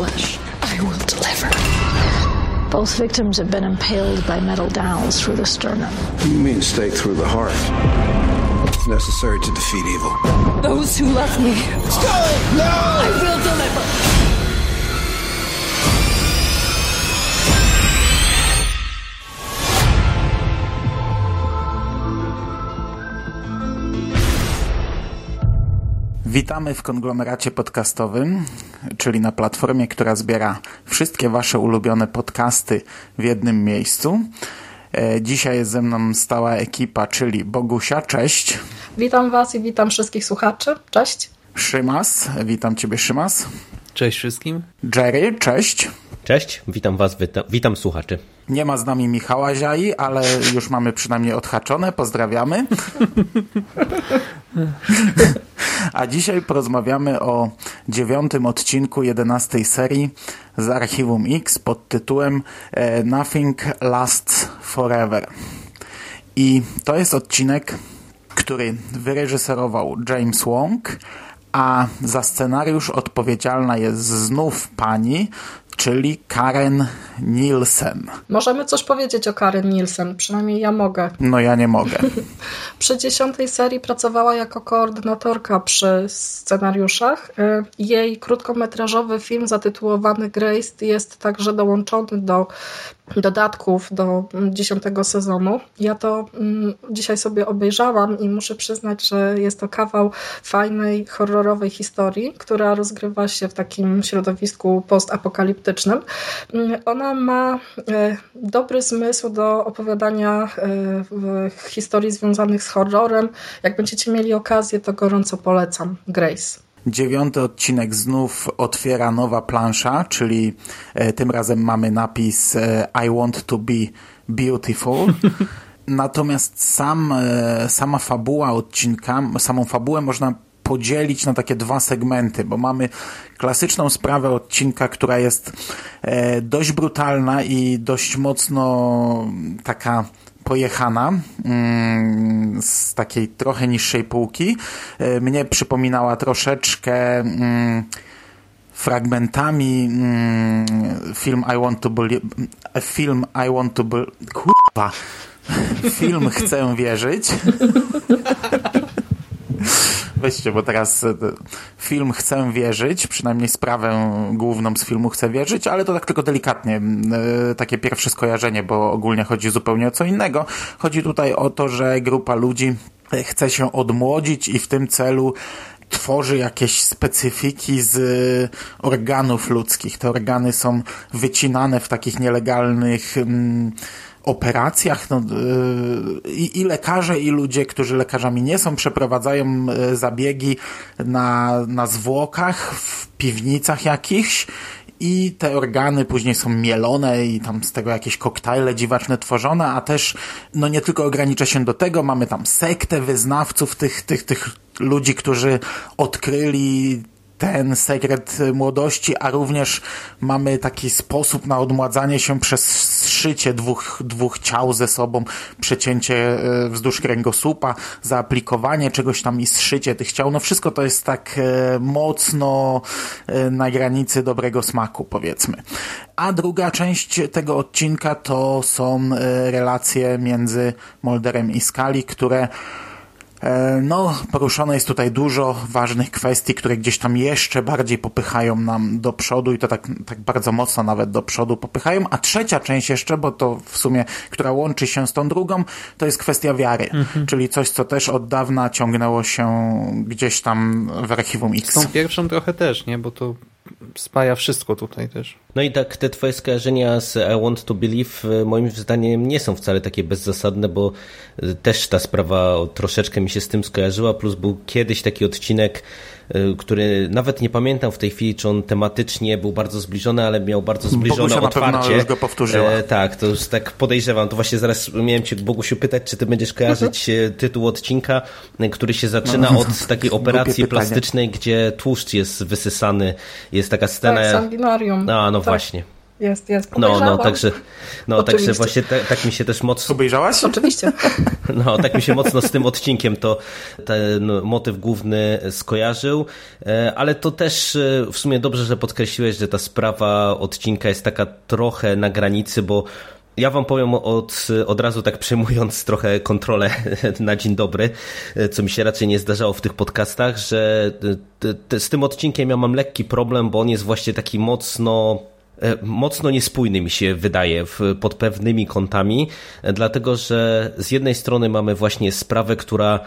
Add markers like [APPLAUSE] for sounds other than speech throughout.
Flesh. I will deliver. Both victims have been impaled by metal dowels through the sternum. You mean stake through the heart. It's necessary to defeat evil. Those who love me. Stop! No! I will deliver. Witamy w konglomeracie podcastowym, czyli na platformie, która zbiera wszystkie Wasze ulubione podcasty w jednym miejscu. E, Dzisiaj jest ze mną stała ekipa, czyli Bogusia, cześć. Witam Was i witam wszystkich słuchaczy. Cześć. Szymas, witam Ciebie Szymas. Cześć wszystkim. Jerry, cześć. Cześć, witam was, witam, witam słuchaczy. Nie ma z nami Michała Ziai, ale już mamy przynajmniej odhaczone. Pozdrawiamy. A dzisiaj porozmawiamy o dziewiątym odcinku jedenastej serii z Archiwum X pod tytułem e, Nothing Lasts Forever. I to jest odcinek, który wyreżyserował James Wong, a za scenariusz odpowiedzialna jest znów pani, czyli Karen Nielsen. Możemy coś powiedzieć o Karen Nielsen, przynajmniej ja mogę. No ja nie mogę. [LAUGHS] Przy dziesiątej serii pracowała jako koordynatorka przy scenariuszach. Y, Jej krótkometrażowy film zatytułowany Grace jest także dołączony do dodatków do dziesiątego sezonu. Ja to mm, dzisiaj sobie obejrzałam i muszę przyznać, że jest to kawał fajnej, horrorowej historii, która rozgrywa się w takim środowisku postapokaliptycznym. Ona ma e, dobry zmysł do opowiadania e, historii związanych z horrorem. Jak będziecie mieli okazję, to gorąco polecam. Grace. Dziewiąty odcinek znów otwiera nowa plansza, czyli e, tym razem mamy napis I want to be beautiful. [LAUGHS] Natomiast sam, sama fabuła odcinka, samą fabułę można podzielić na takie dwa segmenty, bo mamy klasyczną sprawę odcinka, która jest e, dość brutalna i dość mocno taka pojechana mm, z takiej trochę niższej półki. E, Mnie przypominała troszeczkę mm, fragmentami mm, film I want to believe film I want to be kurwa film Chcę wierzyć [LAUGHS] Weźcie, bo teraz e, film Chcę wierzyć, przynajmniej sprawę główną z filmu Chcę wierzyć, ale to tak tylko delikatnie, e, takie pierwsze skojarzenie, bo ogólnie chodzi zupełnie o co innego. Chodzi tutaj o to, że grupa ludzi e, chce się odmłodzić i w tym celu tworzy jakieś specyfiki z organów ludzkich. Te organy są wycinane w takich nielegalnych mm, operacjach no, yy, i, i lekarze i ludzie, którzy lekarzami nie są, przeprowadzają yy, zabiegi na, na zwłokach, w piwnicach jakichś i te organy później są mielone i tam z tego jakieś koktajle dziwaczne tworzone, a też no nie tylko ogranicza się do tego, mamy tam sektę wyznawców tych, tych, tych ludzi, którzy odkryli ten sekret młodości, a również mamy taki sposób na odmładzanie się przez zszycie dwóch, dwóch ciał ze sobą, przecięcie e, wzdłuż kręgosłupa, zaaplikowanie czegoś tam i zszycie tych ciał. No wszystko to jest tak e, mocno e, na granicy dobrego smaku, powiedzmy. A druga część tego odcinka to są relacje między Molderem i Skali, które no, poruszone jest tutaj dużo ważnych kwestii, które gdzieś tam jeszcze bardziej popychają nam do przodu i to tak, tak bardzo mocno nawet do przodu popychają. A trzecia część jeszcze, bo to w sumie, która łączy się z tą drugą, to jest kwestia wiary. Mhm. Czyli coś, co też od dawna ciągnęło się gdzieś tam w archiwum X. Z tą pierwszą trochę też, nie? Bo to spaja wszystko tutaj też. No i tak te twoje skojarzenia z I Want to Believe e, moim zdaniem nie są wcale takie bezzasadne, bo e, też ta sprawa troszeczkę mi się z tym skojarzyła, plus był kiedyś taki odcinek Y, który nawet nie pamiętam w tej chwili, czy on tematycznie był bardzo zbliżony, ale miał bardzo zbliżone Bogusia otwarcie. na pewno już go powtórzyła. E, tak, to już tak podejrzewam. To właśnie zaraz miałem cię, Bogusiu, pytać, czy ty będziesz kojarzyć mhm. [LAUGHS] tytuł odcinka, który się zaczyna no. od takiej operacji plastycznej, gdzie tłuszcz jest wysysany. Jest taka scena... Tak, sanguinarium. A, no tak. właśnie. Jest, jest. No, no, także, no, także właśnie tak, tak mi się też mocno... Obejrzałaś? Oczywiście. [LAUGHS] No, tak mi się mocno z tym odcinkiem to ten motyw główny skojarzył, e, ale to też e, w sumie dobrze, że podkreśliłeś, że ta sprawa odcinka jest taka trochę na granicy, bo ja wam powiem od, od razu tak przejmując trochę kontrolę [LAUGHS] na dzień dobry, e, co mi się raczej nie zdarzało w tych podcastach, że z tym odcinkiem ja mam lekki problem, bo on jest właśnie taki mocno mocno niespójny mi się wydaje pod pewnymi kątami, e, dlatego że z jednej strony mamy właśnie sprawę, która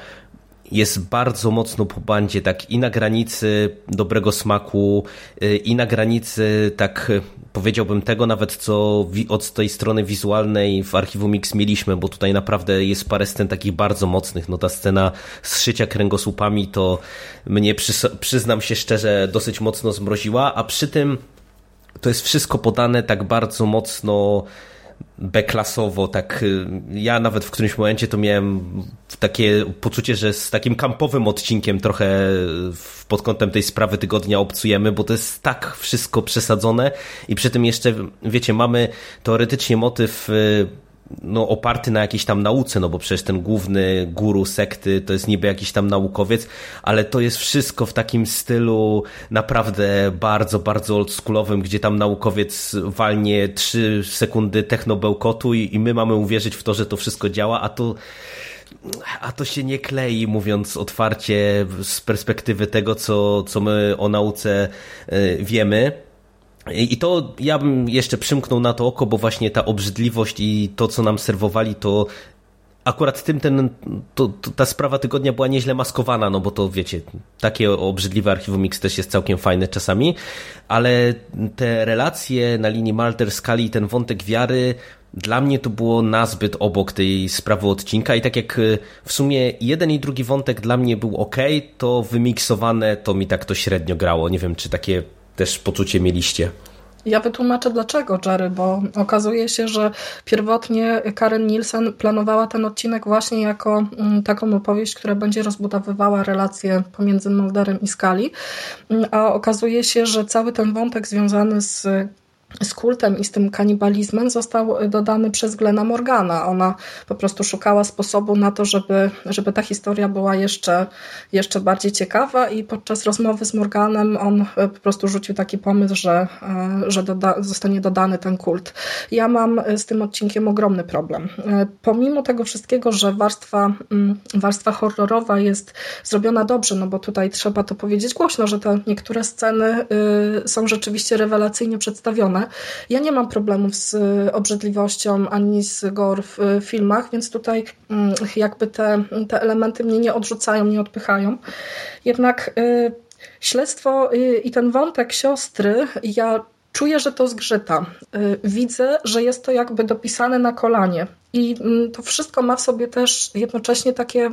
jest bardzo mocno po bandzie, tak i na granicy dobrego smaku, e, i na granicy, tak powiedziałbym tego nawet, co od tej strony wizualnej w archiwum Mix mieliśmy, bo tutaj naprawdę jest parę scen takich bardzo mocnych. No ta scena zszycia kręgosłupami to mnie, przyznam się szczerze, dosyć mocno zmroziła, a przy tym to jest wszystko podane tak bardzo mocno beklasowo, tak y, ja nawet w którymś momencie to miałem takie poczucie, że z takim kampowym odcinkiem trochę pod kątem tej sprawy tygodnia obcujemy, bo to jest tak wszystko przesadzone i przy tym jeszcze, wiecie, mamy teoretycznie motyw y, no, oparty na jakiejś tam nauce, no bo przecież ten główny guru sekty to jest niby jakiś tam naukowiec, ale to jest wszystko w takim stylu naprawdę bardzo, bardzo oldschoolowym, gdzie tam naukowiec walnie 3 sekundy technobełkotu i, i my mamy uwierzyć w to, że to wszystko działa, a to a to się nie klei, mówiąc otwarcie z perspektywy tego, co, co my o nauce e, wiemy. I to ja bym jeszcze przymknął na to oko, bo właśnie ta obrzydliwość i to, co nam serwowali, to akurat tym ten, to, to, ta sprawa tygodnia była nieźle maskowana, no bo to wiecie, takie obrzydliwe archiwum X też jest całkiem fajne czasami, ale te relacje na linii Malter, Skali i ten wątek wiary, dla mnie to było nazbyt obok tej sprawy odcinka i tak jak w sumie jeden i drugi wątek dla mnie był ok, to wymiksowane to mi tak to średnio grało. Nie wiem, czy takie też poczucie mieliście. Ja wytłumaczę dlaczego, Jerry, bo okazuje się, że pierwotnie Karen Nielsen planowała ten odcinek właśnie jako mm, taką opowieść, która będzie rozbudowywała relacje pomiędzy Mulderem i Skali, mm, a okazuje się, że cały ten wątek związany z z kultem i z tym kanibalizmem został dodany przez Glena Morgana. Ona po prostu szukała sposobu na to, żeby, żeby ta historia była jeszcze, jeszcze bardziej ciekawa i podczas rozmowy z Morganem on po prostu rzucił taki pomysł, że, że doda, zostanie dodany ten kult. Ja mam z tym odcinkiem ogromny problem. Pomimo tego wszystkiego, że warstwa, mm, warstwa horrorowa jest zrobiona dobrze, no bo tutaj trzeba to powiedzieć głośno, że te niektóre sceny y, są rzeczywiście rewelacyjnie przedstawione, ja nie mam problemów z obrzydliwością ani z gore w filmach, więc tutaj mm, jakby te, te elementy mnie nie odrzucają, nie odpychają. Jednak y, śledztwo y, i ten wątek siostry, ja czuję, że to zgrzyta. Y, widzę, że jest to jakby dopisane na kolanie. I mm, to wszystko ma w sobie też jednocześnie takie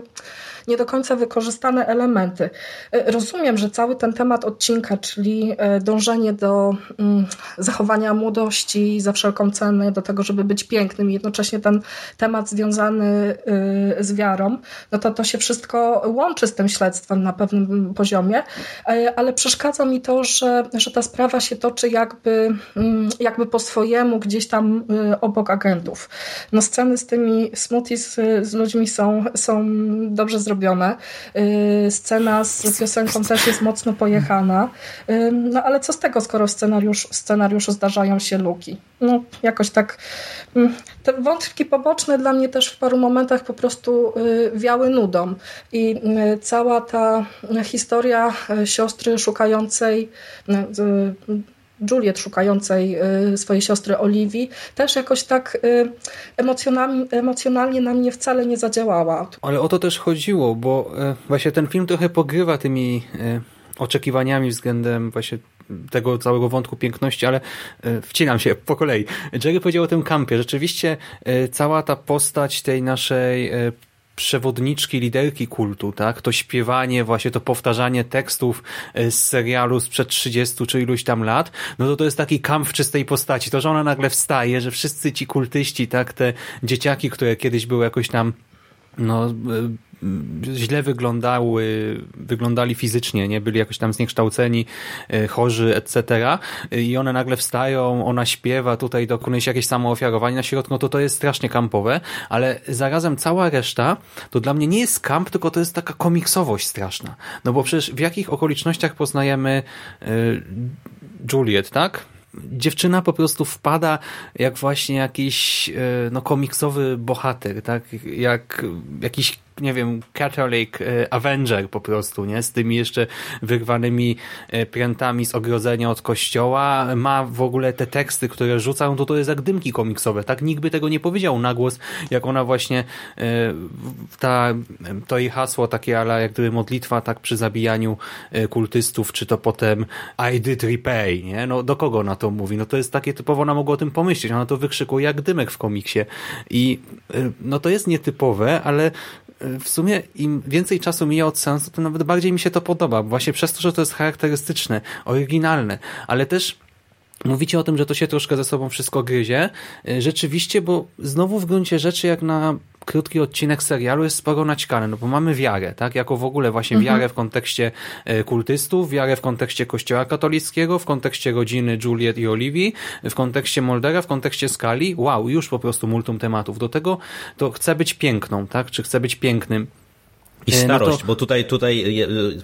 nie do końca wykorzystane elementy. E, rozumiem, że cały ten temat odcinka, czyli e, dążenie do mm, zachowania młodości za wszelką cenę, do tego, żeby być pięknym i jednocześnie ten temat związany e, z wiarą, no to to się wszystko łączy z tym śledztwem na pewnym poziomie, ale przeszkadza mi to, że, że ta sprawa się toczy jakby, mm, jakby po swojemu gdzieś tam obok agentów. No sceny z tymi smoothies z ludźmi są, są dobrze zrobione. Y, scena z piosenką też jest mocno pojechana. Y, no ale co z tego, skoro w scenariusz, scenariuszu zdarzają się luki? No jakoś tak... Mm, te wątki poboczne dla mnie też w paru momentach po prostu y, wiały nudą. I cała ta historia siostry szukającej Juliet szukającej y, swojej siostry Oliwii, też jakoś tak y, emocjonalnie, na mnie wcale nie zadziałała. Ale o to też chodziło, bo y, właśnie ten film trochę pogrywa tymi oczekiwaniami względem właśnie tego całego wątku piękności, ale e, wcinam się po kolei. Jerry powiedział o tym kampie. Rzeczywiście e, cała ta postać tej naszej e, przewodniczki, liderki kultu, tak? To śpiewanie, właśnie to powtarzanie tekstów z serialu sprzed 30 czy iluś tam lat, no to to jest taki kamp w czystej postaci. To, że ona nagle wstaje, że wszyscy ci kultyści, tak? Te dzieciaki, które kiedyś były jakoś tam no źle wyglądały, wyglądali fizycznie, nie byli jakoś tam zniekształceni, e, chorzy, etc. I one nagle wstają, ona śpiewa, tutaj dokonuje się jakieś samoofiarowanie na środku, no to to jest strasznie kampowe, ale zarazem cała reszta to dla mnie nie jest kamp, tylko to jest taka komiksowość straszna. No bo przecież w jakich okolicznościach poznajemy e, Juliet, tak? dziewczyna po prostu wpada jak właśnie jakiś e, no, komiksowy bohater, tak? Jak jakiś nie wiem, Catholic e, Avenger po prostu, nie? Z tymi jeszcze wyrwanymi e, prętami z ogrodzenia od kościoła. Ma w ogóle te teksty, które rzucają, to to jest jak dymki komiksowe, tak? Nikt by tego nie powiedział na głos, jak ona właśnie e, ta, to jej hasło takie, ale jak gdyby modlitwa, tak przy zabijaniu kultystów, czy to potem I did repay, nie? No do kogo na to mówi? No to jest takie typowo, ona mogła o tym pomyśleć, ona to wykrzykuje jak dymek w komiksie i no to jest nietypowe, ale w sumie im więcej czasu mija od sensu, to nawet bardziej mi się to podoba. Właśnie przez to, że to jest charakterystyczne, oryginalne, ale też Mówicie o tym, że to się troszkę ze sobą wszystko gryzie. E, rzeczywiście, bo znowu w gruncie rzeczy, jak na krótki odcinek serialu jest sporo naćkane, no bo mamy wiarę, tak? Jako w ogóle właśnie mhm. wiarę w kontekście e, kultystów, wiarę w kontekście kościoła katolickiego, w kontekście rodziny Juliet i Olivii, w kontekście Moldera, w kontekście skali. Wow, już po prostu multum tematów. Do tego to chce być piękną, tak? Czy chce być pięknym. I starość, no to... bo tutaj, tutaj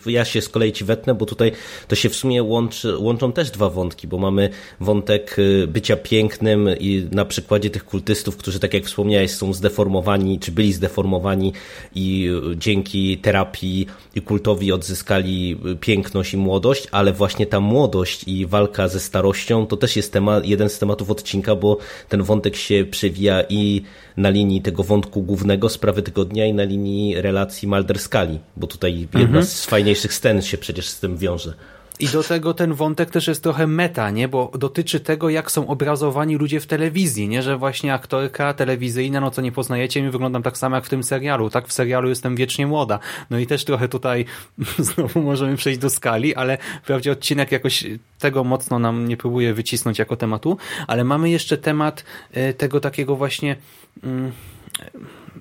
ja się z kolei ci wetnę, bo tutaj to się w sumie łączy, łączą też dwa wątki, bo mamy wątek bycia pięknym i na przykładzie tych kultystów, którzy tak jak wspomniałeś są zdeformowani, czy byli zdeformowani i dzięki terapii i kultowi odzyskali piękność i młodość, ale właśnie ta młodość i walka ze starością to też jest temat, jeden z tematów odcinka, bo ten wątek się przewija i na linii tego wątku głównego sprawy tygodnia i na linii relacji Malder-Skali, bo tutaj jedna mhm. z fajniejszych scen się przecież z tym wiąże. I do tego ten wątek też jest trochę meta, nie? Bo dotyczy tego, jak są obrazowani ludzie w telewizji, nie? Że właśnie aktorka telewizyjna, no co nie poznajecie, mi wyglądam tak samo jak w tym serialu, tak? W serialu jestem wiecznie młoda. No i też trochę tutaj [LAUGHS] znowu możemy przejść do skali, ale wprawdzie odcinek jakoś tego mocno nam nie próbuje wycisnąć jako tematu, ale mamy jeszcze temat e, tego takiego właśnie mm,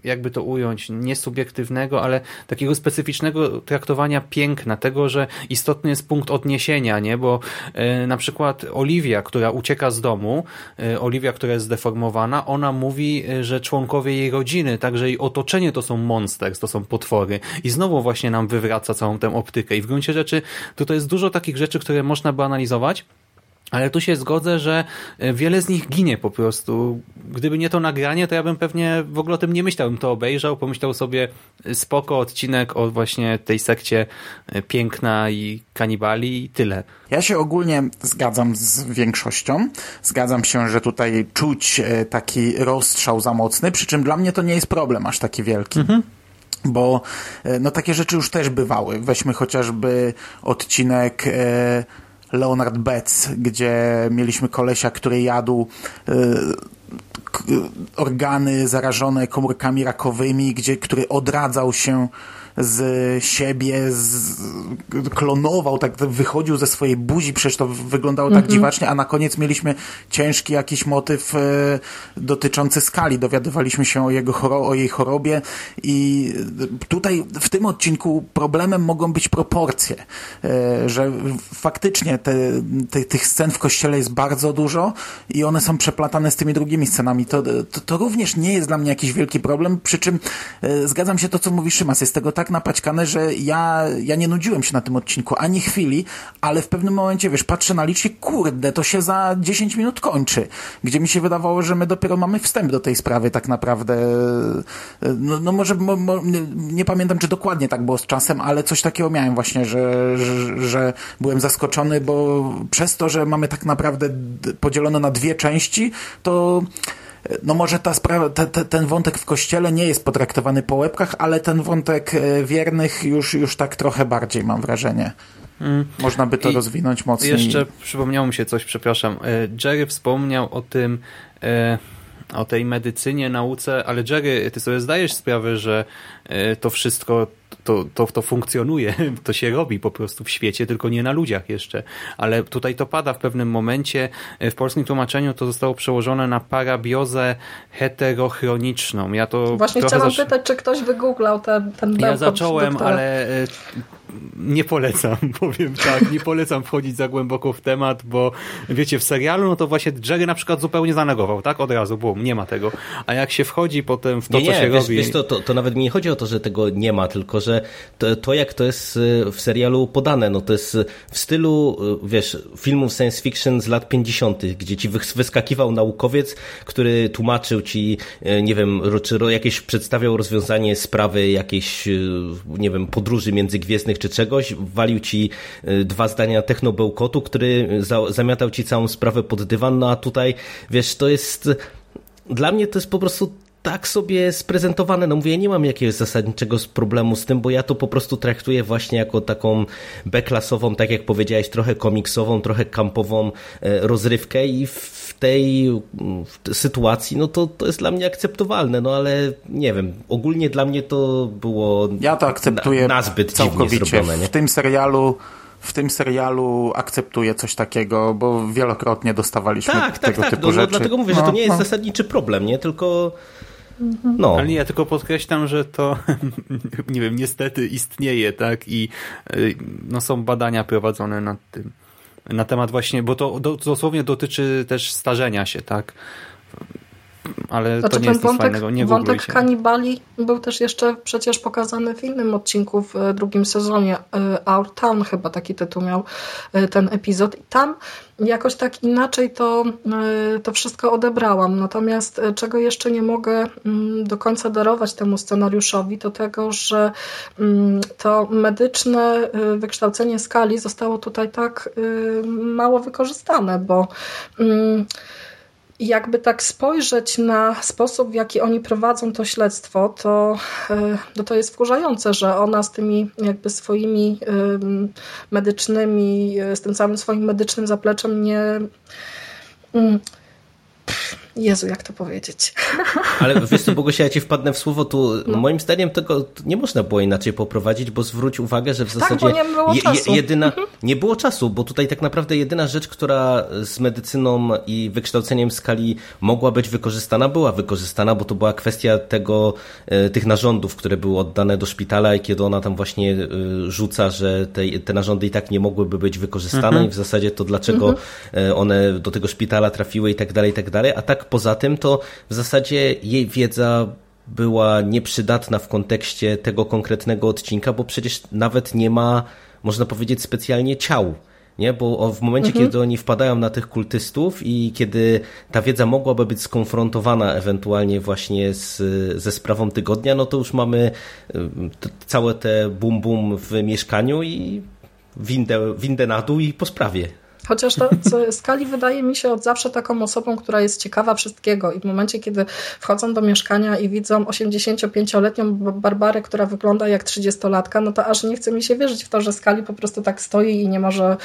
jakby to ująć, nie subiektywnego, ale takiego specyficznego traktowania piękna, tego, że istotny jest punkt odniesienia, nie? Bo e, na przykład Oliwia, która ucieka z domu, e, Oliwia, która jest zdeformowana, ona mówi, e, że członkowie jej rodziny, także jej otoczenie to są monsters, to są potwory. I znowu właśnie nam wywraca całą tę optykę. I w gruncie rzeczy tutaj jest dużo takich rzeczy, które można by analizować, ale tu się zgodzę, że e, wiele z nich ginie po prostu. Gdyby nie to nagranie, to ja bym pewnie w ogóle o tym nie myślał, bym to obejrzał, pomyślał sobie e, spoko odcinek o właśnie tej sekcie e, piękna i kanibali i tyle. Ja się ogólnie zgadzam z większością. Zgadzam się, że tutaj czuć taki rozstrzał za mocny, przy czym dla mnie to nie jest problem aż taki wielki. Mhm bo no takie rzeczy już też bywały. Weźmy chociażby odcinek Leonard Betts, gdzie mieliśmy kolesia, który jadł y, organy zarażone komórkami rakowymi, gdzie, który odradzał się z siebie, z, klonował, tak wychodził ze swojej buzi, przecież to wyglądało tak mm -hmm. dziwacznie, a na koniec mieliśmy ciężki jakiś motyw e, dotyczący skali. Dowiadywaliśmy się o, jego choro o jej chorobie i tutaj w tym odcinku problemem mogą być proporcje, e, że faktycznie te, te, tych scen w kościele jest bardzo dużo i one są przeplatane z tymi drugimi scenami. To, to, to również nie jest dla mnie jakiś wielki problem, przy czym e, zgadzam się to, co mówi Szymas, jest tego tak tak napaćkane, że ja, ja nie nudziłem się na tym odcinku ani chwili, ale w pewnym momencie, wiesz, patrzę na licznik, kurde, to się za 10 minut kończy. Gdzie mi się wydawało, że my dopiero mamy wstęp do tej sprawy tak naprawdę. No, no może, mo, mo, nie, nie, pamiętam, czy dokładnie tak było z czasem, ale coś takiego miałem właśnie, że, że, że byłem zaskoczony, bo przez to, że mamy tak naprawdę podzielone na dwie części, to no może ta sprawa, te, te, ten wątek w kościele nie jest potraktowany po łebkach, ale ten wątek e, wiernych już, już tak trochę bardziej mam wrażenie. Mm. Można by to I rozwinąć mocniej. Jeszcze przypomniało mi się coś, przepraszam. E, Jerry wspomniał o tym, e, o tej medycynie, nauce, ale Jerry, ty sobie zdajesz sprawę, że to wszystko to, to, to funkcjonuje, [LAUGHS] to się robi po prostu w świecie, tylko nie na ludziach jeszcze. Ale tutaj to pada w pewnym momencie. W polskim tłumaczeniu to zostało przełożone na parabiozę heterochroniczną. Ja to Właśnie chciałam pytać, czy ktoś wygooglał ten, ten Ja zacząłem, ale nie polecam, [LAUGHS] powiem tak, nie polecam wchodzić za głęboko w temat, bo wiecie, w serialu, no to właśnie Jerry na przykład zupełnie zanegował, tak? Od razu, bum, nie ma tego. A jak się wchodzi potem w to, nie, co się wiesz, robi... Wiesz, to, to, to nawet mi nie chodzi o to, że tego nie ma, tylko że to, to, jak to jest y, w serialu podane, no to jest w stylu, y, wiesz, filmów science fiction z lat 50., gdzie ci wyskakiwał naukowiec, który tłumaczył ci, y, nie wiem, czy jakieś przedstawiał rozwiązanie sprawy jakiejś, nie wiem, podróży międzygwiezdnych czy czegoś, walił ci dwa zdania technobełkotu, który za, zamiatał ci całą sprawę pod dywan, no a tutaj, wiesz, to jest dla mnie to jest po prostu tak sobie sprezentowane. No mówię, ja nie mam jakiegoś zasadniczego problemu z tym, bo ja to po prostu traktuję właśnie jako taką B-klasową, tak jak powiedziałeś, trochę komiksową, trochę kampową e, rozrywkę i w tej sytuacji, no to, to jest dla mnie akceptowalne, no ale nie wiem, ogólnie dla mnie to było ja to akceptuję na, nazbyt całkowicie. Zrobione, nie? W tym serialu w tym serialu akceptuję coś takiego, bo wielokrotnie dostawaliśmy tak, tak tego tak, typu no, rzeczy. No, dlatego mówię, no, że to nie jest no. zasadniczy problem, nie? Tylko no. Ale ja tylko podkreślam, że to [LAUGHS] nie wiem, niestety istnieje, tak? I y, no, są badania prowadzone nad tym. Na temat właśnie, bo to dosłownie dotyczy też starzenia się, tak? Ale znaczy, to nie jest wątek, nic fajnego. Nie wątek kanibali był też jeszcze przecież pokazany w innym odcinku w e, drugim sezonie. E, Our Town chyba taki tytuł miał e, ten epizod. I tam jakoś tak inaczej to, to wszystko odebrałam. Natomiast czego jeszcze nie mogę mm, do końca darować temu scenariuszowi, to tego, że mm, to medyczne wykształcenie skali zostało tutaj tak mało wykorzystane, bo mm, jakby tak spojrzeć na sposób, w jaki oni prowadzą to śledztwo, to, e, to jest wkurzające, że ona z tymi jakby swoimi medycznymi, z tym całym swoim medycznym zapleczem nie mm, Jezu, jak to powiedzieć. [LAUGHS] Ale wiesz co, Bogusia, ja ci wpadnę w słowo, tu no. moim zdaniem tego nie można było inaczej poprowadzić, bo zwróć uwagę, że w tak, zasadzie tak, nie było czasu. jedyna, mhm. nie było czasu, bo tutaj tak naprawdę jedyna rzecz, która z medycyną i wykształceniem skali mogła być wykorzystana, była wykorzystana, bo to była kwestia tego, e, tych narządów, które były oddane do szpitala i kiedy ona tam właśnie e, rzuca, że te, te narządy i tak nie mogłyby być wykorzystane mhm. i w zasadzie to dlaczego mhm. E, one do tego szpitala trafiły i tak dalej, i tak dalej, a tak poza tym, to w zasadzie jej wiedza była nieprzydatna w kontekście tego konkretnego odcinka, bo przecież nawet nie ma, można powiedzieć, specjalnie ciał. Nie? Bo w momencie, mhm. kiedy oni wpadają na tych kultystów i kiedy ta wiedza mogłaby być skonfrontowana ewentualnie właśnie z, ze sprawą tygodnia, no to już mamy y, całe te bum bum w mieszkaniu i windę, windę na dół i po sprawie. Chociaż to, Skali wydaje mi się od zawsze taką osobą, która jest ciekawa wszystkiego i w momencie, kiedy wchodzą do mieszkania i widzą 85-letnią Barbarę, która wygląda jak 30-latka, no to aż nie chce mi się wierzyć w to, że Skali po prostu tak stoi i nie może,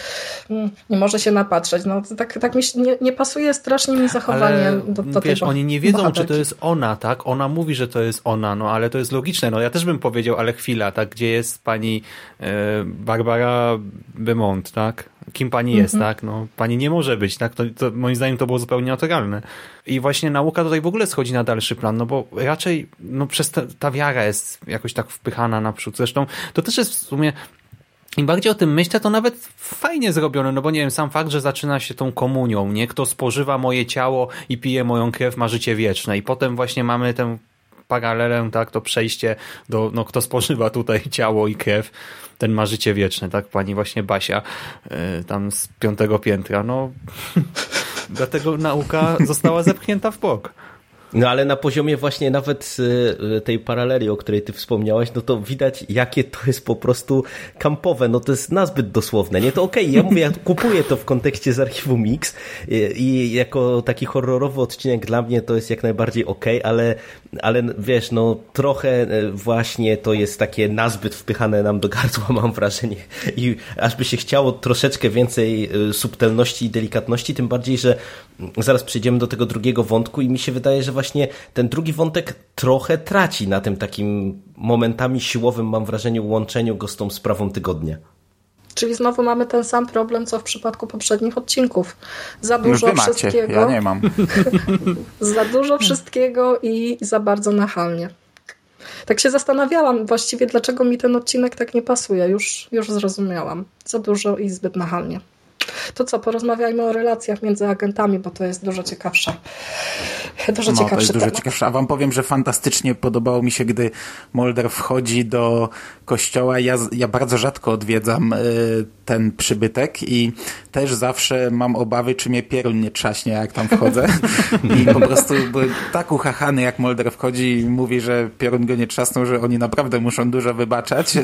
mm, nie może się napatrzeć. No, tak, tak mi nie, nie pasuje strasznie mi zachowanie ale, do, do wiesz, tego. oni nie wiedzą, bohaterki. czy to jest ona, tak? Ona mówi, że to jest ona, no ale to jest logiczne. No ja też bym powiedział, ale chwila, tak? Gdzie jest pani e, Barbara Beaumont, tak? Kim pani jest, -hmm. tak? No, pani nie może być, tak? To, to, moim zdaniem to było zupełnie naturalne. I właśnie nauka tutaj w ogóle schodzi na dalszy plan, no bo raczej no, przez ta, ta wiara jest jakoś tak wpychana naprzód. Zresztą to też jest w sumie im bardziej o tym myślę, to nawet fajnie zrobione, no bo nie wiem, sam fakt, że zaczyna się tą komunią, nie? Kto spożywa moje ciało i pije moją krew, ma życie wieczne. I potem właśnie mamy tę paralelę, tak, to przejście do, no kto spożywa tutaj [LAUGHS] ciało i krew, ten ma życie wieczne, tak, pani właśnie Basia, yy, tam z piątego piętra, no [LAUGHS] dlatego nauka została zepchnięta w bok. No ale na poziomie właśnie nawet y, tej paraleli, o której ty wspomniałaś, no to widać, jakie to jest po prostu kampowe. No to jest nazbyt dosłowne, nie? To okej, okay, ja mówię, ja kupuję to w kontekście z archiwum Mix i, i jako taki horrorowy odcinek dla mnie to jest jak najbardziej okej, okay, ale, ale wiesz, no trochę właśnie to jest takie nazbyt wpychane nam do gardła, [LAUGHS] mam wrażenie. I aż by się chciało troszeczkę więcej subtelności i delikatności, tym bardziej, że zaraz przejdziemy do tego drugiego wątku i mi się wydaje, że właśnie ten drugi wątek trochę traci na tym takim momentami siłowym, mam wrażenie, łączeniu go z tą sprawą tygodnia. Czyli znowu mamy ten sam problem, co w przypadku poprzednich odcinków. Za dużo Już wy wszystkiego. Macie, ja nie mam. [LAUGHS] za dużo wszystkiego i za bardzo nachalnie. Tak się zastanawiałam właściwie, dlaczego mi ten odcinek tak nie pasuje. Już, już zrozumiałam. Za dużo i zbyt nachalnie. To co, porozmawiajmy o relacjach między agentami, bo to jest dużo ciekawsze. Dużo no, ciekawsze to jest dużo temat. ciekawsze. A wam powiem, że fantastycznie podobało mi się, gdy Mulder wchodzi do kościoła. Ja, ja bardzo rzadko odwiedzam y, ten przybytek i też zawsze mam obawy, czy mnie pierun nie trzaśnie, jak tam wchodzę. [LAUGHS] I po prostu byłem tak uchachany, jak Mulder wchodzi i mówi, że piorun go nie trzasnął, że oni naprawdę muszą dużo wybaczać. [LAUGHS]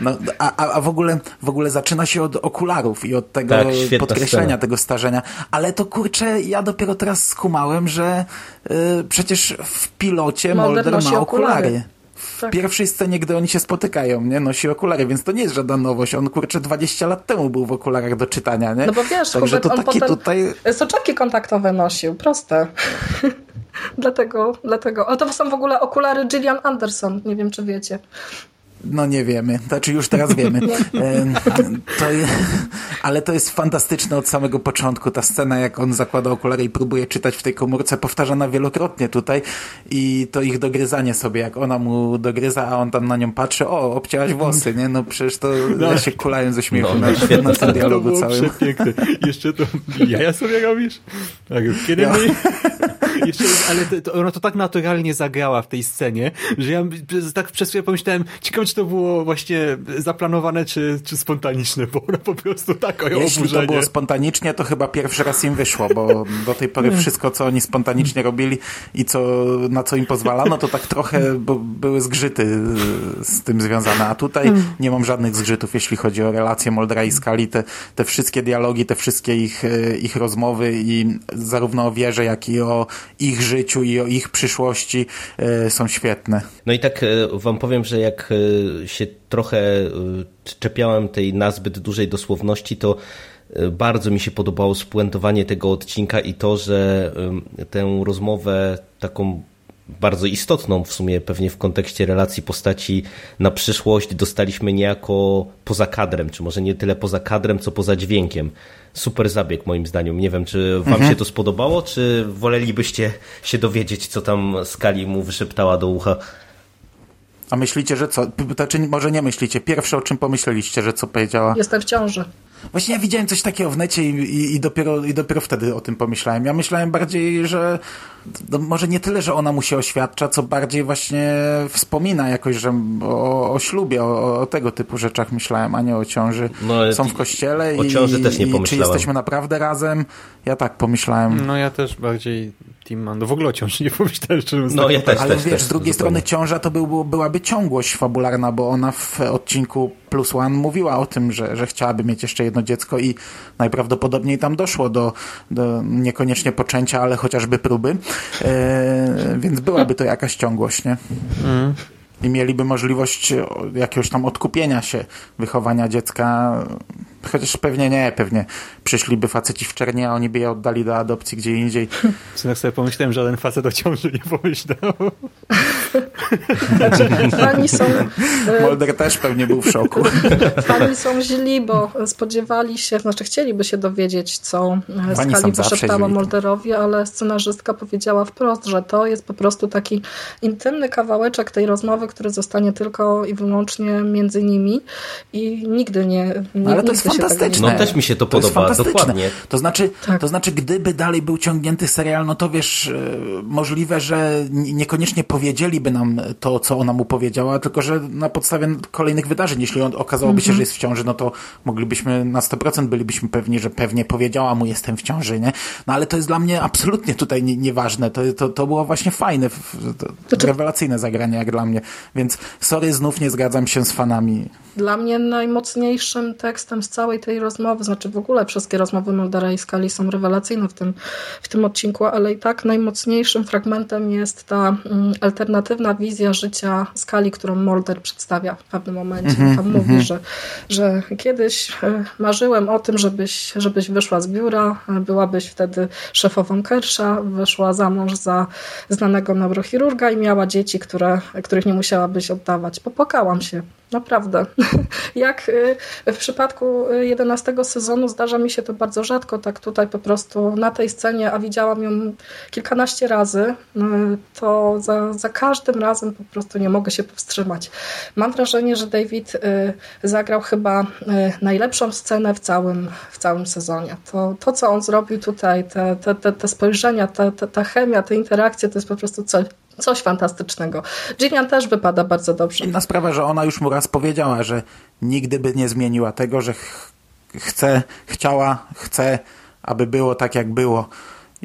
No, a, a w ogóle, w ogóle zaczyna się od okularów i od tego Tak, podkreślenia, scena. tego starzenia. Ale to kurczę, ja dopiero teraz skumałem, że y, przecież w pilocie Mulder ma okulary. okulary. W Tak. pierwszej scenie, gdy oni się spotykają, nie, nosi okulary, więc to nie jest żadna nowość. On kurczę 20 lat temu był w okularach do czytania, nie? No bo wiesz, Także Hubert, to on taki potem tutaj... soczaki kontaktowe nosił, proste. [LAUGHS] dlatego, dlatego. O, to są w ogóle okulary Gillian Anderson, nie wiem czy wiecie. No nie wiemy, znaczy już teraz wiemy. Em, to ale to jest fantastyczne od samego początku. Ta scena, jak on zakłada okulary i próbuje czytać w tej komórce, powtarzana wielokrotnie tutaj i to ich dogryzanie sobie, jak ona mu dogryza, a on tam na nią patrzy, o, obcięłaś włosy, nie? No przecież to ja się kulałem ze śmiechu No, na, świetna na tym To dialogu było całym. przepiękne. Jeszcze to jaja sobie robisz? Tak, kiedy Ja. my... [LAUGHS] Jeszcze, ale to, to, ona to tak naturalnie zagrała w tej scenie, że ja tak przez chwilę pomyślałem, ciekawe czy to było właśnie zaplanowane, czy, czy spontaniczne, bo ona po prostu tak o Jeśli to oburzenie. było spontanicznie, to chyba pierwszy raz im wyszło, bo [LAUGHS] do tej pory wszystko, co oni spontanicznie robili i co, na co im pozwalano, to tak trochę bo były zgrzyty y, z tym związane. A tutaj nie mam żadnych zgrzytów, jeśli chodzi o relacje Moldra i Skali. Te, te wszystkie dialogi, te wszystkie ich, y, ich rozmowy i zarówno o wierze, jak i o ich życiu i o ich przyszłości y, są świetne. No i tak wam powiem, że jak się trochę e, czepiałem tej nazbyt dużej dosłowności, to e, bardzo mi się podobało spuentowanie tego odcinka i to, że em, tę rozmowę taką bardzo istotną w sumie pewnie w kontekście relacji postaci na przyszłość dostaliśmy niejako poza kadrem, czy może nie tyle poza kadrem, co poza dźwiękiem. Super zabieg moim zdaniem. Nie wiem, czy wam się to spodobało, czy wolelibyście się dowiedzieć, co tam Skali mu wyszeptała do ucha? A myślicie, że co? Znaczy, może nie myślicie. Pierwsze, o czym pomyśleliście, że co powiedziała? Jestem w ciąży. Właśnie ja widziałem coś takiego w necie i, i, i, dopiero, i dopiero wtedy o tym pomyślałem. Ja myślałem bardziej, że no, może nie tyle, że ona mu się oświadcza, co bardziej właśnie wspomina jakoś, że o, o ślubie, o, o tego typu rzeczach myślałem, a nie o ciąży. No, Są w kościele o i, ciąży też nie i czy jesteśmy naprawdę razem? Ja tak pomyślałem. No ja też bardziej Team Mando. W ogóle o ciąży nie pomyślałem, mówiąc. No tak ja też, Ale też, wiesz, też, z drugiej zupełnie. strony ciąża to był, byłaby ciągłość fabularna, bo ona w odcinku Plus One mówiła o tym, że, że chciałaby mieć jeszcze jedno dziecko i najprawdopodobniej tam doszło do, do niekoniecznie poczęcia, ale chociażby próby. E, więc byłaby to jakaś ciągłość, nie? I mieliby możliwość jakiegoś tam odkupienia się, wychowania dziecka. Chociaż pewnie nie, pewnie przyszliby faceci w czerni, a oni by je oddali do adopcji gdzie indziej. [LAUGHS] Tak sobie pomyślałem, że żaden facet o ciąży nie pomyślał. [LAUGHS] Fani są, e, Mulder też pewnie był w szoku. [LAUGHS] fani są źli, bo spodziewali się, znaczy chcieliby się dowiedzieć, co Fani Skali wyszeptała źli. Mulderowi, ale scenarzystka powiedziała wprost, że to jest po prostu taki intymny kawałeczek tej rozmowy, który zostanie tylko i wyłącznie między nimi i nigdy nie, nie ale to jest fantastyczne. No też mi się to jest podoba, fantastyczne. dokładnie. To znaczy, Tak. to znaczy, gdyby dalej był ciągnięty serial, no to wiesz, e, możliwe, że niekoniecznie powiedzieliby nam to, co ona mu powiedziała, tylko że na podstawie kolejnych wydarzeń, jeśli on okazałoby się, że jest w ciąży, no to moglibyśmy na 100% bylibyśmy pewni, że pewnie powiedziała mu jestem w ciąży, nie? No ale to jest dla mnie absolutnie tutaj nie, nieważne. To, to, to było właśnie fajne, to, rewelacyjne zagranie jak dla mnie. Więc sorry, znów nie zgadzam się z fanami. Dla mnie najmocniejszym tekstem z całej tej rozmowy, znaczy w ogóle wszystkie rozmowy Muldera i Skali są rewelacyjne w tym, w tym odcinku, ale i tak najmocniejszym fragmentem jest ta mm, alternatywna wizja życia Skali, którą Mulder przedstawia w pewnym momencie. -hmm, Tam mówi, mhm. że, że kiedyś e, marzyłem o tym, żebyś, żebyś wyszła z biura, e, byłabyś wtedy szefową Kersha, wyszła za mąż za znanego neurochirurga i miała dzieci, które, których nie musiałabyś oddawać. Popłakałam się Naprawdę. [LAUGHS] Jak y, w przypadku 11 sezonu zdarza mi się to bardzo rzadko, tak tutaj po prostu na tej scenie, a widziałam ją kilkanaście razy, y, to za, za każdym razem po prostu nie mogę się powstrzymać. Mam wrażenie, że David y, zagrał chyba najlepszą scenę w całym, w całym sezonie. To, to co on zrobił tutaj, te, te, te, spojrzenia, te, te, ta chemia, te interakcje, to jest po prostu coś, Coś fantastycznego. Gillian też wypada bardzo dobrze. Inna sprawa, że ona już mu raz powiedziała, że nigdy by nie zmieniła tego, że ch chce, chciała, chce, aby było tak, jak było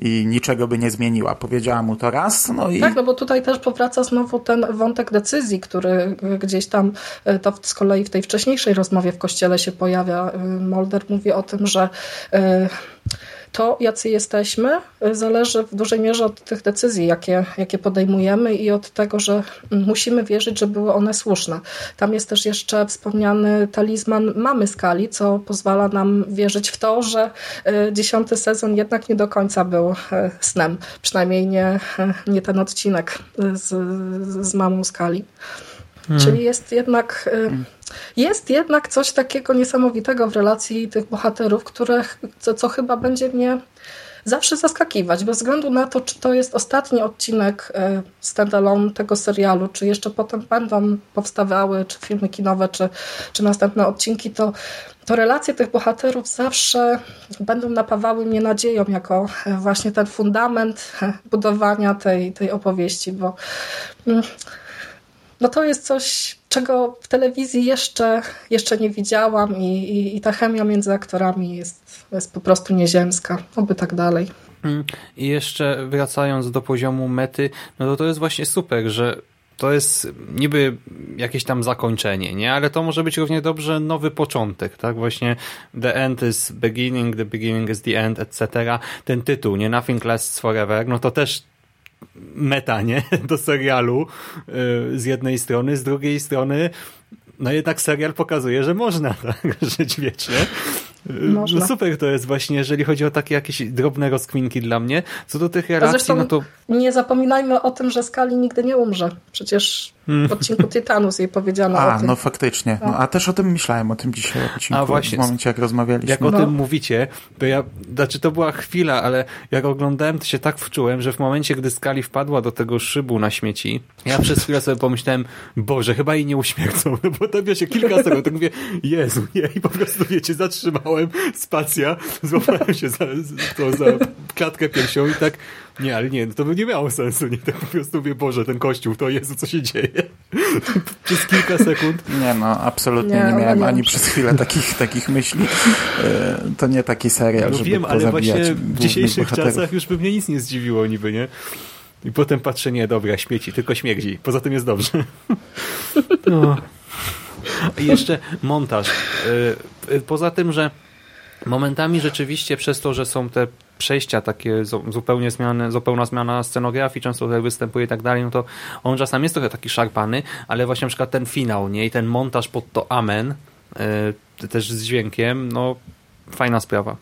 i niczego by nie zmieniła. Powiedziała mu to raz. No i... Tak, no bo tutaj też powraca znowu ten wątek decyzji, który gdzieś tam e, to z kolei w tej wcześniejszej rozmowie w kościele się pojawia. E, Molder mówi o tym, że yy, to, jacy jesteśmy, zależy w dużej mierze od tych decyzji, jakie, jakie podejmujemy i od tego, że musimy wierzyć, że były one słuszne. Tam jest też jeszcze wspomniany talizman mamy skali, co pozwala nam wierzyć w to, że e, dziesiąty sezon jednak nie do końca był e, snem. Przynajmniej nie, e, nie ten odcinek z, z mamą skali. Hmm. Czyli jest jednak, jest jednak coś takiego niesamowitego w relacji tych bohaterów, które, co, co chyba będzie mnie zawsze zaskakiwać, bez względu na to, czy to jest ostatni odcinek standalone tego serialu, czy jeszcze potem będą powstawały, czy filmy kinowe, czy, czy następne odcinki, to, to relacje tych bohaterów zawsze będą napawały mnie nadzieją jako właśnie ten fundament budowania tej, tej opowieści, bo mm, no to jest coś, czego w telewizji jeszcze, jeszcze nie widziałam i, i, i ta chemia między aktorami jest, jest po prostu nieziemska. Oby tak dalej. Mm, I jeszcze wracając do poziomu mety, no to to jest właśnie super, że to jest niby jakieś tam zakończenie, nie? Ale to może być równie dobrze nowy początek, tak? Właśnie the end is beginning, the beginning is the end, etc. Ten tytuł, nie? Nothing lasts forever, no to też meta, nie? [LAUGHS] Do serialu y, z jednej strony, z drugiej strony no jednak serial pokazuje, że można [LAUGHS] tak żyć wiecznie. Można. No super to jest właśnie, jeżeli chodzi o takie jakieś drobne rozkwinki dla mnie. Co do tych relacji, no to... Nie zapominajmy o tym, że Skali nigdy nie umrze. Przecież w odcinku Titanus jej powiedziano a, o tym. no faktycznie. No, a też o tym myślałem, o tym dzisiaj odcinku, a właśnie, w momencie jak rozmawialiśmy. Jak o no. tym mówicie, to ja, znaczy to była chwila, ale jak oglądałem, to się tak wczułem, że w momencie, gdy Skali wpadła do tego szybu na śmieci, ja przez chwilę sobie pomyślałem, Boże, chyba jej nie uśmiercą, [LAUGHS] bo to wiecie, kilka sekund, to mówię, Jezu, nie, i po prostu wiecie, zatrzymałem spacja, złapałem się za, to, za klatkę piersią i tak nie, ale nie, to by nie miało sensu. Nie, tak po prostu mówię, Boże, ten kościół, to Jezu, co się dzieje? [LAUGHS] przez kilka sekund. Nie, no, absolutnie nie, nie miałem ani przez chwilę takich, takich myśli. E, to nie taki serial, no, żeby wiem, ale właśnie w dzisiejszych bohaterów. czasach już by mnie nic nie zdziwiło niby, nie? I potem patrzę, nie, dobra, śmieci, tylko śmierdzi. Poza tym jest dobrze. [LAUGHS] No. I jeszcze montaż. E, e, poza tym, że momentami rzeczywiście przez to, że są te przejścia takie zupełnie zmiany, zupełna zmiana scenografii, często tutaj występuje i tak dalej, no to on czasami jest trochę taki szarpany, ale właśnie na przykład ten finał, nie? I ten montaż pod to amen, yy, też z dźwiękiem, no fajna sprawa.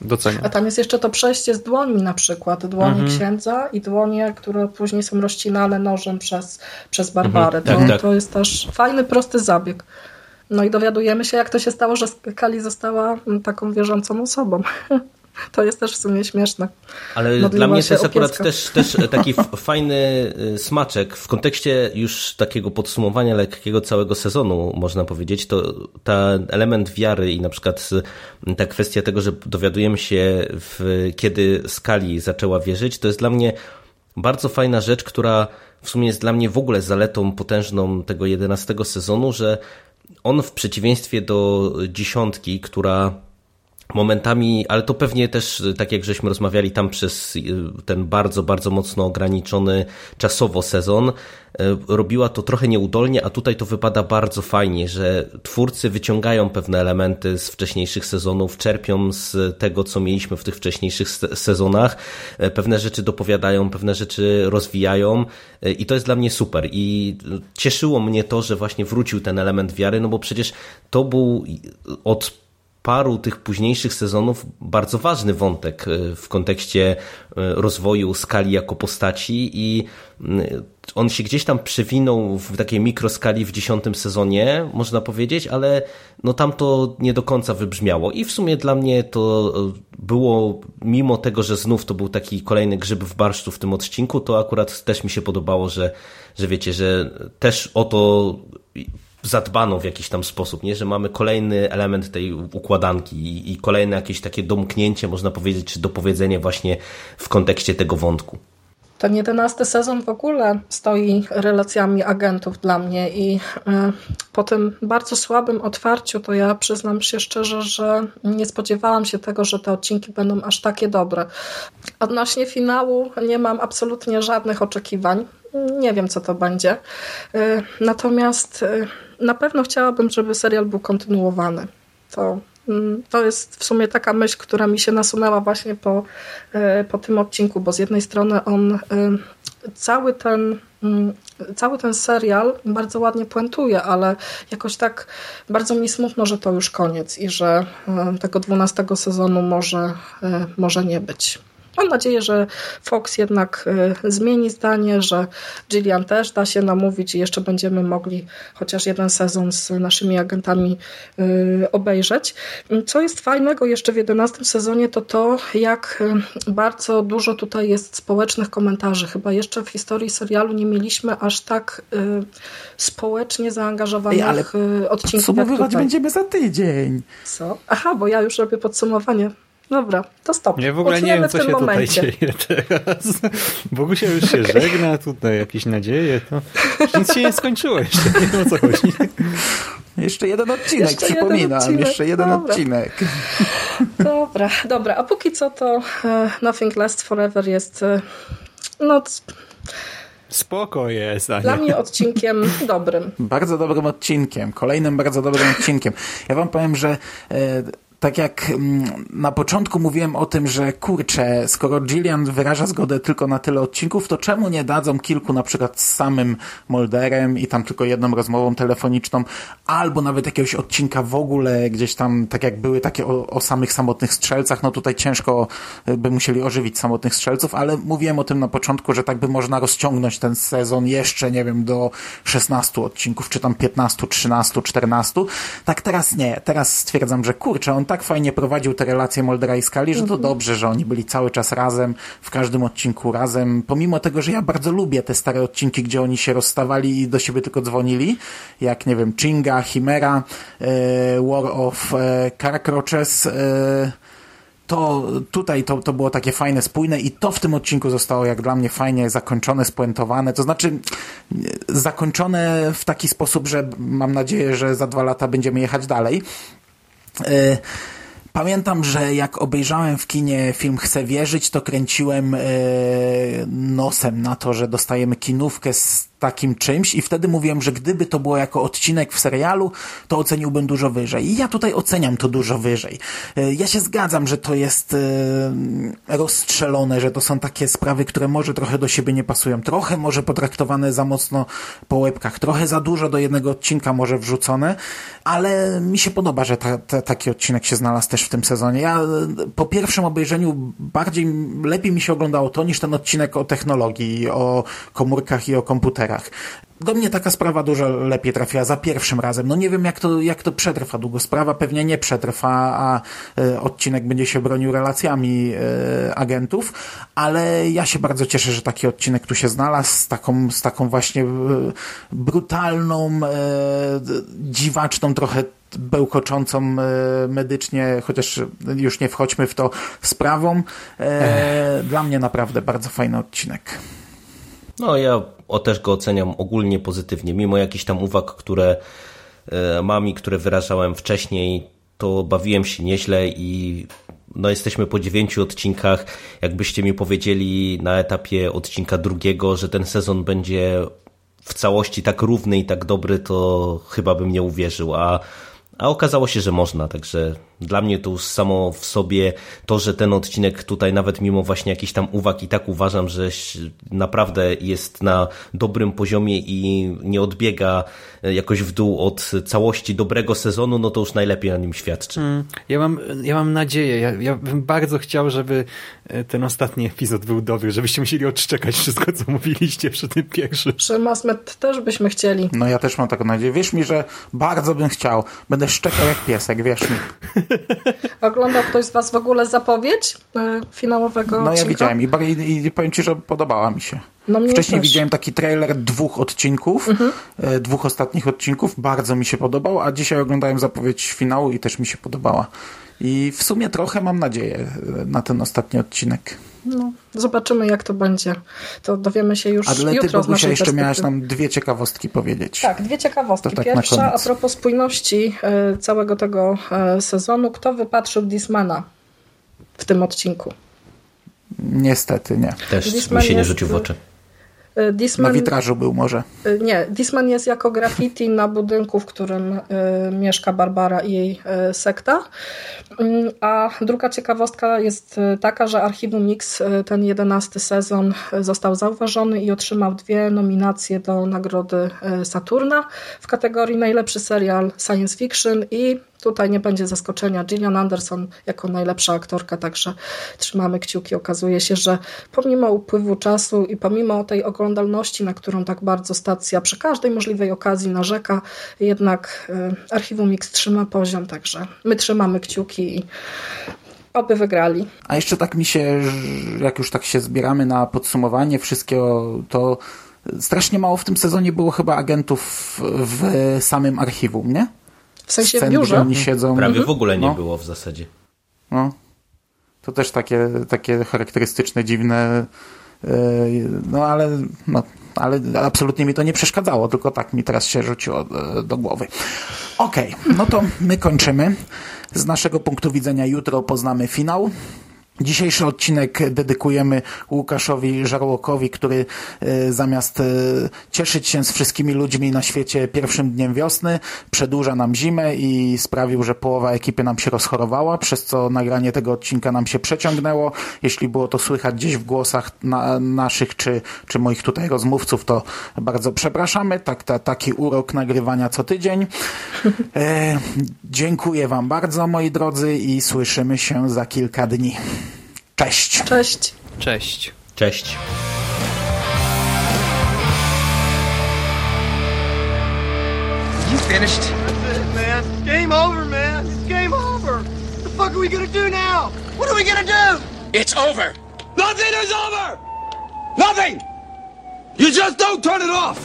Doceniam. A tam jest jeszcze to przejście z dłońmi na przykład, dłonie mhm. księdza i dłonie, które później są rozcinane nożem przez, przez Barbarę. Mhm. Tak, to, tak. to jest też fajny, prosty zabieg. No i dowiadujemy się, jak to się stało, że Kali została taką wierzącą osobą. [LAUGHS] [LAUGHS] To jest też w sumie śmieszne. Ale Modliła dla mnie to jest akurat też, też [LAUGHS] taki fajny y, smaczek w kontekście już takiego podsumowania lekkiego całego sezonu, można powiedzieć, to ten element wiary i na przykład ta kwestia tego, że dowiadujemy się w, kiedy Skali zaczęła wierzyć, to jest dla mnie bardzo fajna rzecz, która w sumie jest dla mnie w ogóle zaletą potężną tego 11 sezonu, że on w przeciwieństwie do dziesiątki, która momentami, ale to pewnie też, tak jak żeśmy rozmawiali tam przez y, ten bardzo, bardzo mocno ograniczony czasowo sezon, y, robiła to trochę nieudolnie, a tutaj to wypada bardzo fajnie, że twórcy wyciągają pewne elementy z wcześniejszych sezonów, czerpią z tego, co mieliśmy w tych wcześniejszych sezonach, pewne rzeczy dopowiadają, pewne rzeczy rozwijają i to jest dla mnie super. I cieszyło mnie to, że właśnie wrócił ten element wiary, no bo przecież to był od paru tych późniejszych sezonów bardzo ważny wątek e, w kontekście e, rozwoju skali jako postaci i mm, on się gdzieś tam przewinął w takiej mikroskali w dziesiątym sezonie, można powiedzieć, ale no tam to nie do końca wybrzmiało. I w sumie dla mnie to e, było, mimo tego, że znów to był taki kolejny grzyb w barszczu w tym odcinku, to akurat też mi się podobało, że, że wiecie, że też o to zadbano w jakiś tam sposób, nie? że mamy kolejny element tej układanki i, i kolejne jakieś takie domknięcie, można powiedzieć, czy dopowiedzenie właśnie w kontekście tego wątku. Ten jedenasty sezon w ogóle stoi relacjami agentów dla mnie i y, po tym bardzo słabym otwarciu to ja przyznam się szczerze, że nie spodziewałam się tego, że te odcinki będą aż takie dobre. Odnośnie finału nie mam absolutnie żadnych oczekiwań. Nie wiem, co to będzie. Y, natomiast y, na pewno chciałabym, żeby serial był kontynuowany. To, to jest w sumie taka myśl, która mi się nasunęła właśnie po, y, po tym odcinku, bo z jednej strony on cały ten, mm, cały ten serial bardzo ładnie puentuje, ale jakoś tak bardzo mi smutno, że to już koniec i że tego dwunastego sezonu może, może nie być. Mam nadzieję, że Fox jednak y, zmieni zdanie, że Gillian też da się namówić i jeszcze będziemy mogli chociaż jeden sezon z naszymi agentami y, obejrzeć. Co jest fajnego jeszcze w 11 sezonie, to to, jak y, bardzo dużo tutaj jest społecznych komentarzy. Chyba jeszcze w historii serialu nie mieliśmy aż tak społecznie zaangażowanych Ej, ale odcinków. Podsumowywać będziemy za tydzień. Co? Aha, bo ja już robię podsumowanie. Dobra, to stop. Ja w ogóle nie wiem, co się momencie. tutaj [LAUGHS] dzieje teraz. Bogusia już się okay. żegna, tutaj jakieś nadzieje. To nic się nie skończyło jeszcze, nie wiem o co chodzi. Jeszcze jeden odcinek, jeszcze przypominam. Jeden odcinek. Jeszcze jeden dobra. odcinek. Dobra, dobra. A póki co to uh, Nothing Lasts Forever jest uh, no... Spoko jest. Dla mnie odcinkiem dobrym. Bardzo dobrym odcinkiem. Kolejnym bardzo dobrym odcinkiem. Ja wam powiem, że e, tak jak mm, na początku mówiłem o tym, że kurczę, skoro Gillian wyraża zgodę tylko na tyle odcinków, to czemu nie dadzą kilku na przykład z samym Molderem i tam tylko jedną rozmową telefoniczną, albo nawet jakiegoś odcinka w ogóle gdzieś tam, tak jak były takie o, o samych samotnych strzelcach, no tutaj ciężko e, by musieli ożywić samotnych strzelców, ale mówiłem o tym na początku, że tak by można rozciągnąć ten sezon jeszcze, nie wiem, do 16 odcinków, czy tam 15, 13, 14. Tak teraz nie. Teraz stwierdzam, że kurczę, on tak fajnie prowadził te relacje Moldera i Skali, że to mhm. dobrze, że oni byli cały czas razem, w każdym odcinku razem, pomimo tego, że ja bardzo lubię te stare odcinki, gdzie oni się rozstawali i do siebie tylko dzwonili, jak, nie wiem, Chinga, Chimera, e, War of e, Carcroches, e, to tutaj to, to było takie fajne, spójne i to w tym odcinku zostało jak dla mnie fajnie zakończone, spuentowane, to znaczy zakończone w taki sposób, że mam nadzieję, że za dwa lata będziemy jechać dalej. E, pamiętam, że jak obejrzałem w kinie film Chcę wierzyć, to kręciłem e, nosem na to, że dostajemy kinówkę z takim czymś i wtedy mówiłem, że gdyby to było jako odcinek w serialu, to oceniłbym dużo wyżej. I ja tutaj oceniam to dużo wyżej. E, ja się zgadzam, że to jest e, rozstrzelone, że to są takie sprawy, które może trochę do siebie nie pasują. Trochę może potraktowane za mocno po łebkach, trochę za dużo do jednego odcinka może wrzucone, ale mi się podoba, że ta, ta, taki odcinek się znalazł też w tym sezonie. Ja e, po pierwszym obejrzeniu bardziej, lepiej mi się oglądało to niż ten odcinek o technologii, o komórkach i o komputerach do mnie taka sprawa dużo lepiej trafiła za pierwszym razem. No nie wiem, jak to, jak to przetrwa długo. Sprawa pewnie nie przetrwa, a e, odcinek będzie się bronił relacjami e, agentów, ale ja się bardzo cieszę, że taki odcinek tu się znalazł z taką, z taką właśnie e, brutalną, dziwaczną trochę bełkoczącą medycznie, chociaż już nie wchodźmy w to sprawą. Dla mnie naprawdę bardzo fajny odcinek. No ja o, też go oceniam ogólnie pozytywnie, mimo jakichś tam uwag, które e, mam i które wyrażałem wcześniej, to bawiłem się nieźle i no jesteśmy po dziewięciu odcinkach. Jakbyście mi powiedzieli na etapie odcinka drugiego, że ten sezon będzie w całości tak równy i tak dobry, to chyba bym nie uwierzył, a, a okazało się, że można, także dla mnie to już samo w sobie to, że ten odcinek tutaj nawet mimo właśnie jakichś tam uwag i tak uważam, że naprawdę jest na dobrym poziomie i nie odbiega jakoś w dół od całości dobrego sezonu, no to już najlepiej na nim świadczy. Mm, ja, mam, ja mam nadzieję, ja, ja bym bardzo chciał, żeby e, ten ostatni epizod był dobry, żebyście musieli odczekać wszystko, co mówiliście przy tym pierwszym. Przy Masmet też byśmy chcieli. No ja też mam taką nadzieję. Wierz mi, że bardzo bym chciał. Będę szczekał jak piesek, wierz mi. [LAUGHS] Oglądał ktoś z Was w ogóle zapowiedź e, finałowego No odcinka? ja widziałem i, i, i powiem Ci, że podobała mi się. No Wcześniej też. widziałem taki trailer dwóch odcinków, mhm. dwóch ostatnich odcinków, bardzo mi się podobał, a dzisiaj oglądałem zapowiedź finału i też mi się podobała. I w sumie trochę mam nadzieję e, na ten ostatni odcinek. No, zobaczymy jak to będzie. To dowiemy się już Ale jutro ty, Bogusia, jeszcze miałaś nam dwie ciekawostki powiedzieć. Tak, dwie ciekawostki. tak Pierwsza, a propos spójności y, całego tego y, sezonu. Kto wypatrzył Dismana w tym odcinku? Niestety nie. Też Disman mi się nie rzucił w oczy. Disman, na witrażu był może. Nie, Disman jest jako graffiti na budynku, w którym y, mieszka Barbara i jej y, sekta. Y, a druga ciekawostka jest taka, że Archiwum Mix ten jedenasty sezon został zauważony i otrzymał dwie nominacje do nagrody Saturna w kategorii najlepszy serial science fiction i Tutaj nie będzie zaskoczenia. Gillian Anderson jako najlepsza aktorka, także trzymamy kciuki. Okazuje się, że pomimo upływu czasu i pomimo tej oglądalności, na którą tak bardzo stacja przy każdej możliwej okazji narzeka, jednak Archiwum Mix trzyma poziom, także my trzymamy kciuki i oby wygrali. A jeszcze tak mi się, jak już tak się zbieramy na podsumowanie wszystkiego, to strasznie mało w tym sezonie było chyba agentów w samym archiwum, nie? W sensie Scen, w biurze? Gdzie oni siedzą. Prawie mhm. w ogóle nie no. było w zasadzie. No. To też takie, takie charakterystyczne, dziwne no ale, no, ale absolutnie mi to nie przeszkadzało, tylko tak mi teraz się rzuciło do, do głowy. Okej, okay, no to my kończymy. Z naszego punktu widzenia jutro poznamy finał. Dzisiejszy odcinek dedykujemy Łukaszowi Żarłokowi, który y, zamiast y, cieszyć się z wszystkimi ludźmi na świecie pierwszym dniem wiosny, przedłuża nam zimę i sprawił, że połowa ekipy nam się rozchorowała, przez co nagranie tego odcinka nam się przeciągnęło. Jeśli było to słychać gdzieś w głosach na, naszych czy, czy moich tutaj rozmówców, to bardzo przepraszamy. Tak, ta, taki urok nagrywania co tydzień. E, dziękuję Wam bardzo, moi drodzy, i słyszymy się za kilka dni. Cześć. Cześć. Cześć. Cześć. You finished? That's it, man. Game over, man. It's game over. What the fuck are we gonna do now? What are we gonna do? It's over. Nothing is over. Nothing. You just don't turn it off.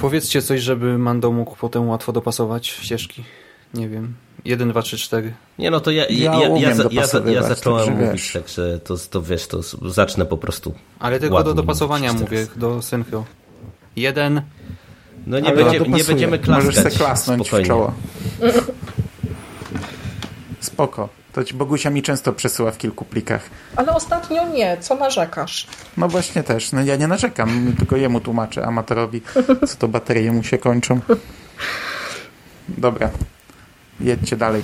Powiedzcie coś, żeby Mando mógł potem łatwo dopasować ścieżki. Nie wiem. 1, 2, 3, 4. Nie no to ja, ja, ja, ja, ja, ja zacząłem mówić, także to, to wiesz, to zacznę po prostu. Ale tylko do dopasowania mówię, do synchro. Jeden. No nie, będzie, nie będziemy klaskać. Możesz se klasnąć spokojnie. w czoło. Spoko. To ci Bogusia mi często przesyła w kilku plikach. Ale ostatnio nie. Co narzekasz? No właśnie też. No ja nie narzekam, tylko jemu tłumaczę, amatorowi, co to baterie mu się kończą. Dobra. Jedźcie dalej.